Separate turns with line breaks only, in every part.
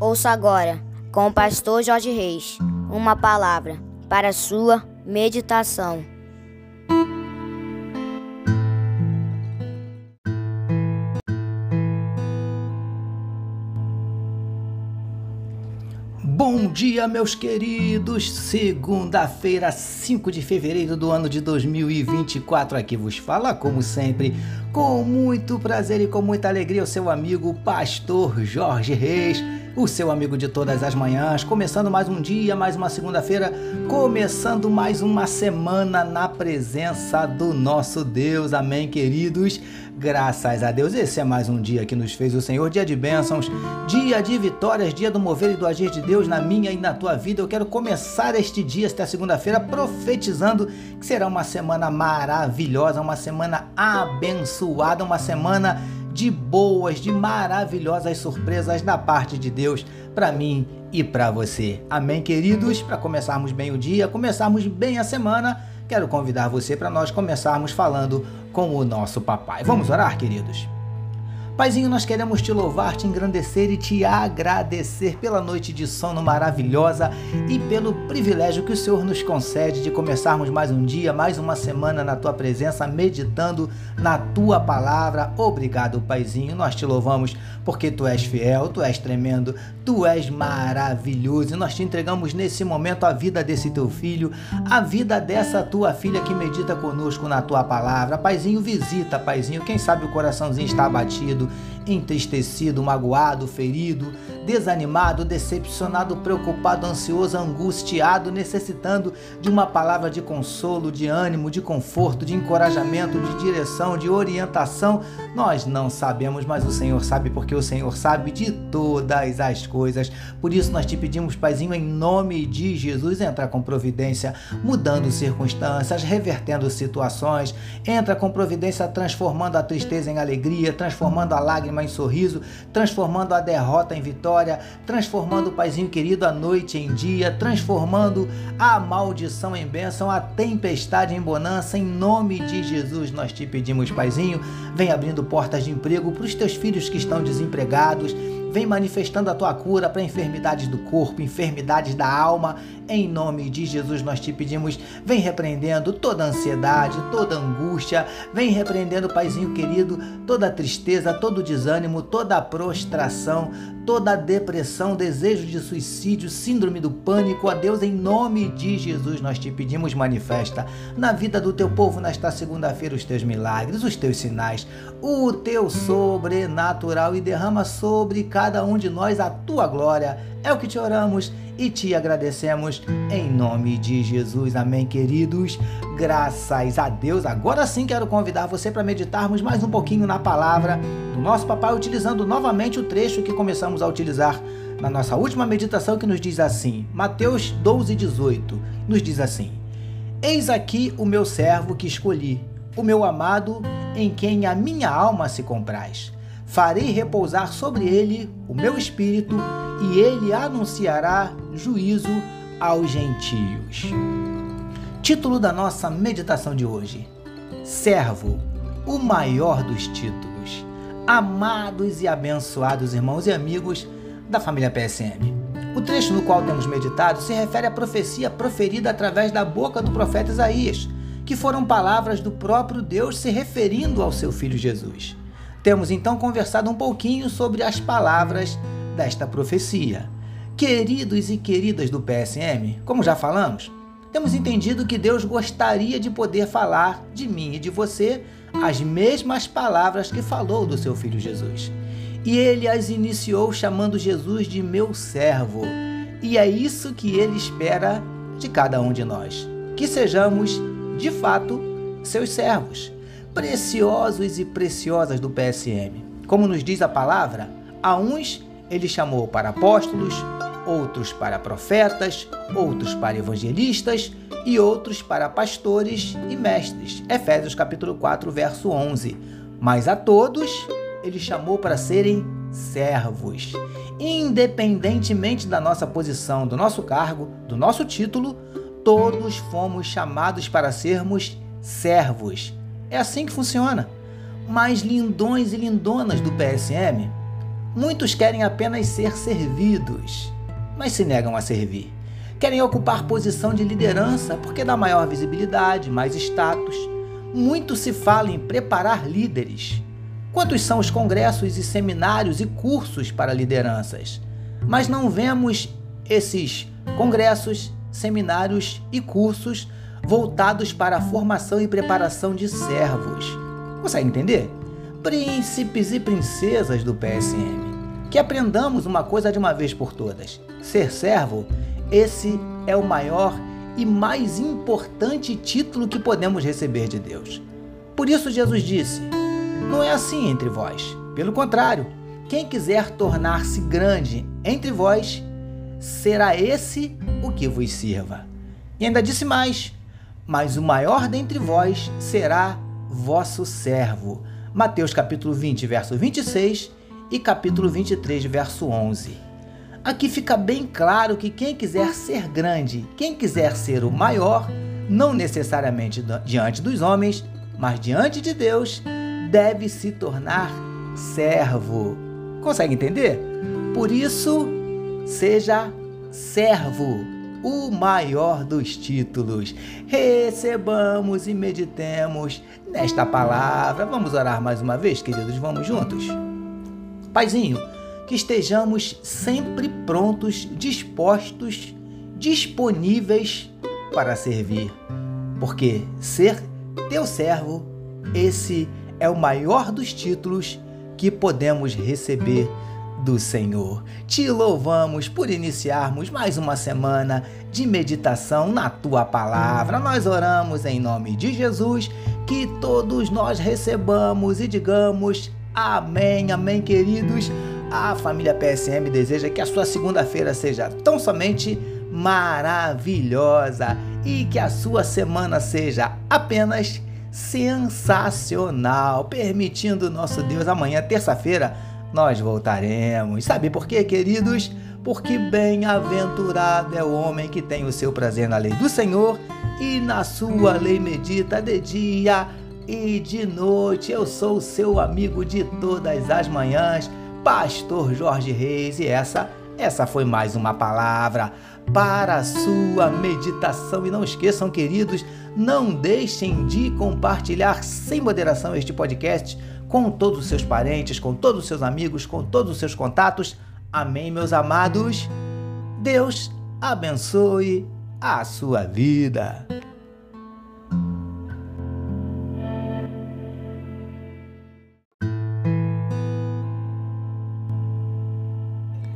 Ouça agora, com o pastor Jorge Reis, uma palavra para sua meditação.
Bom dia, meus queridos! Segunda-feira, 5 de fevereiro do ano de 2024. Aqui vos fala, como sempre, com muito prazer e com muita alegria, o seu amigo Pastor Jorge Reis o seu amigo de todas as manhãs, começando mais um dia, mais uma segunda-feira, começando mais uma semana na presença do nosso Deus. Amém, queridos. Graças a Deus, esse é mais um dia que nos fez o Senhor, dia de bênçãos, dia de vitórias, dia do mover e do agir de Deus na minha e na tua vida. Eu quero começar este dia, esta segunda-feira, profetizando que será uma semana maravilhosa, uma semana abençoada, uma semana de boas, de maravilhosas surpresas da parte de Deus para mim e para você. Amém, queridos? Para começarmos bem o dia, começarmos bem a semana, quero convidar você para nós começarmos falando com o nosso papai. Vamos orar, queridos? Paizinho, nós queremos te louvar, te engrandecer e te agradecer pela noite de sono maravilhosa e pelo privilégio que o Senhor nos concede de começarmos mais um dia, mais uma semana na tua presença, meditando na tua palavra. Obrigado, Paizinho. Nós te louvamos porque tu és fiel, tu és tremendo, tu és maravilhoso. E nós te entregamos nesse momento a vida desse teu filho, a vida dessa tua filha que medita conosco na tua palavra. Paizinho, visita, Paizinho. Quem sabe o coraçãozinho está abatido entristecido, magoado, ferido, desanimado, decepcionado, preocupado, ansioso, angustiado, necessitando de uma palavra de consolo, de ânimo, de conforto, de encorajamento, de direção, de orientação. Nós não sabemos, mas o Senhor sabe, porque o Senhor sabe de todas as coisas. Por isso nós te pedimos, Paizinho, em nome de Jesus, entra com providência, mudando circunstâncias, revertendo situações, entra com providência, transformando a tristeza em alegria, transformando a lágrima em sorriso, transformando a derrota em vitória, transformando o paizinho querido a noite em dia, transformando a maldição em bênção, a tempestade em bonança. Em nome de Jesus, nós te pedimos, paizinho, vem abrindo portas de emprego para os teus filhos que estão desempregados Vem manifestando a tua cura para enfermidades do corpo, enfermidades da alma. Em nome de Jesus nós te pedimos, vem repreendendo toda ansiedade, toda angústia, vem repreendendo, Paizinho querido, toda tristeza, todo desânimo, toda prostração, toda depressão, desejo de suicídio, síndrome do pânico. A Deus, em nome de Jesus, nós te pedimos, manifesta na vida do teu povo nesta segunda-feira os teus milagres, os teus sinais, o teu sobrenatural e derrama sobre cada um de nós a tua glória. É o que te oramos e te agradecemos em nome de Jesus. Amém, queridos. Graças a Deus. Agora sim quero convidar você para meditarmos mais um pouquinho na palavra do nosso papai, utilizando novamente o trecho que começamos a utilizar na nossa última meditação, que nos diz assim: Mateus 12, 18, nos diz assim: Eis aqui o meu servo que escolhi, o meu amado, em quem a minha alma se compraz farei repousar sobre ele o meu espírito e ele anunciará juízo aos gentios. Título da nossa meditação de hoje: Servo, o maior dos títulos. Amados e abençoados irmãos e amigos da família PSM. O trecho no qual temos meditado se refere à profecia proferida através da boca do profeta Isaías, que foram palavras do próprio Deus se referindo ao seu filho Jesus. Temos então conversado um pouquinho sobre as palavras desta profecia. Queridos e queridas do PSM, como já falamos, temos entendido que Deus gostaria de poder falar de mim e de você as mesmas palavras que falou do seu filho Jesus. E ele as iniciou chamando Jesus de meu servo. E é isso que ele espera de cada um de nós: que sejamos, de fato, seus servos preciosos e preciosas do PSM. Como nos diz a palavra, a uns ele chamou para apóstolos, outros para profetas, outros para evangelistas e outros para pastores e mestres. Efésios capítulo 4, verso 11. Mas a todos ele chamou para serem servos. Independentemente da nossa posição, do nosso cargo, do nosso título, todos fomos chamados para sermos servos. É assim que funciona. Mas lindões e lindonas do PSM, Muitos querem apenas ser servidos, mas se negam a servir. Querem ocupar posição de liderança porque dá maior visibilidade, mais status. Muito se fala em preparar líderes. Quantos são os congressos e seminários e cursos para lideranças? Mas não vemos esses congressos, seminários e cursos voltados para a formação e preparação de servos. Consegue entender? Príncipes e princesas do PSM. Que aprendamos uma coisa de uma vez por todas: ser servo esse é o maior e mais importante título que podemos receber de Deus. Por isso, Jesus disse: Não é assim entre vós. Pelo contrário, quem quiser tornar-se grande entre vós, será esse o que vos sirva. E ainda disse mais: Mas o maior dentre vós será vosso servo. Mateus capítulo 20, verso 26 e capítulo 23, verso 11. Aqui fica bem claro que quem quiser ser grande, quem quiser ser o maior, não necessariamente diante dos homens, mas diante de Deus, deve se tornar servo. Consegue entender? Por isso, seja servo, o maior dos títulos. Recebamos e meditemos nesta palavra. Vamos orar mais uma vez, queridos? Vamos juntos? Paizinho, que estejamos sempre prontos, dispostos, disponíveis para servir. Porque ser teu servo, esse é o maior dos títulos que podemos receber do Senhor. Te louvamos por iniciarmos mais uma semana de meditação na tua palavra. Nós oramos em nome de Jesus, que todos nós recebamos e digamos amém, amém, queridos. A família PSM deseja que a sua segunda-feira seja tão somente maravilhosa e que a sua semana seja apenas sensacional, permitindo nosso Deus amanhã, terça-feira, nós voltaremos. Sabe por quê, queridos? Porque bem-aventurado é o homem que tem o seu prazer na lei do Senhor e na sua lei medita de dia e de noite. Eu sou o seu amigo de todas as manhãs Pastor Jorge Reis e essa essa foi mais uma palavra para a sua meditação. E não esqueçam, queridos, não deixem de compartilhar sem moderação este podcast com todos os seus parentes, com todos os seus amigos, com todos os seus contatos. Amém, meus amados. Deus abençoe a sua vida.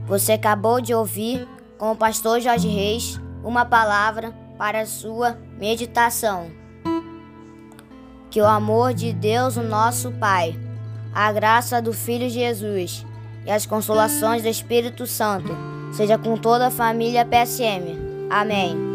Você acabou de ouvir com o pastor Jorge Reis uma palavra para a sua meditação. Que o amor de Deus, o nosso Pai, a graça do Filho Jesus e as consolações do Espírito Santo seja com toda a família PSM. Amém.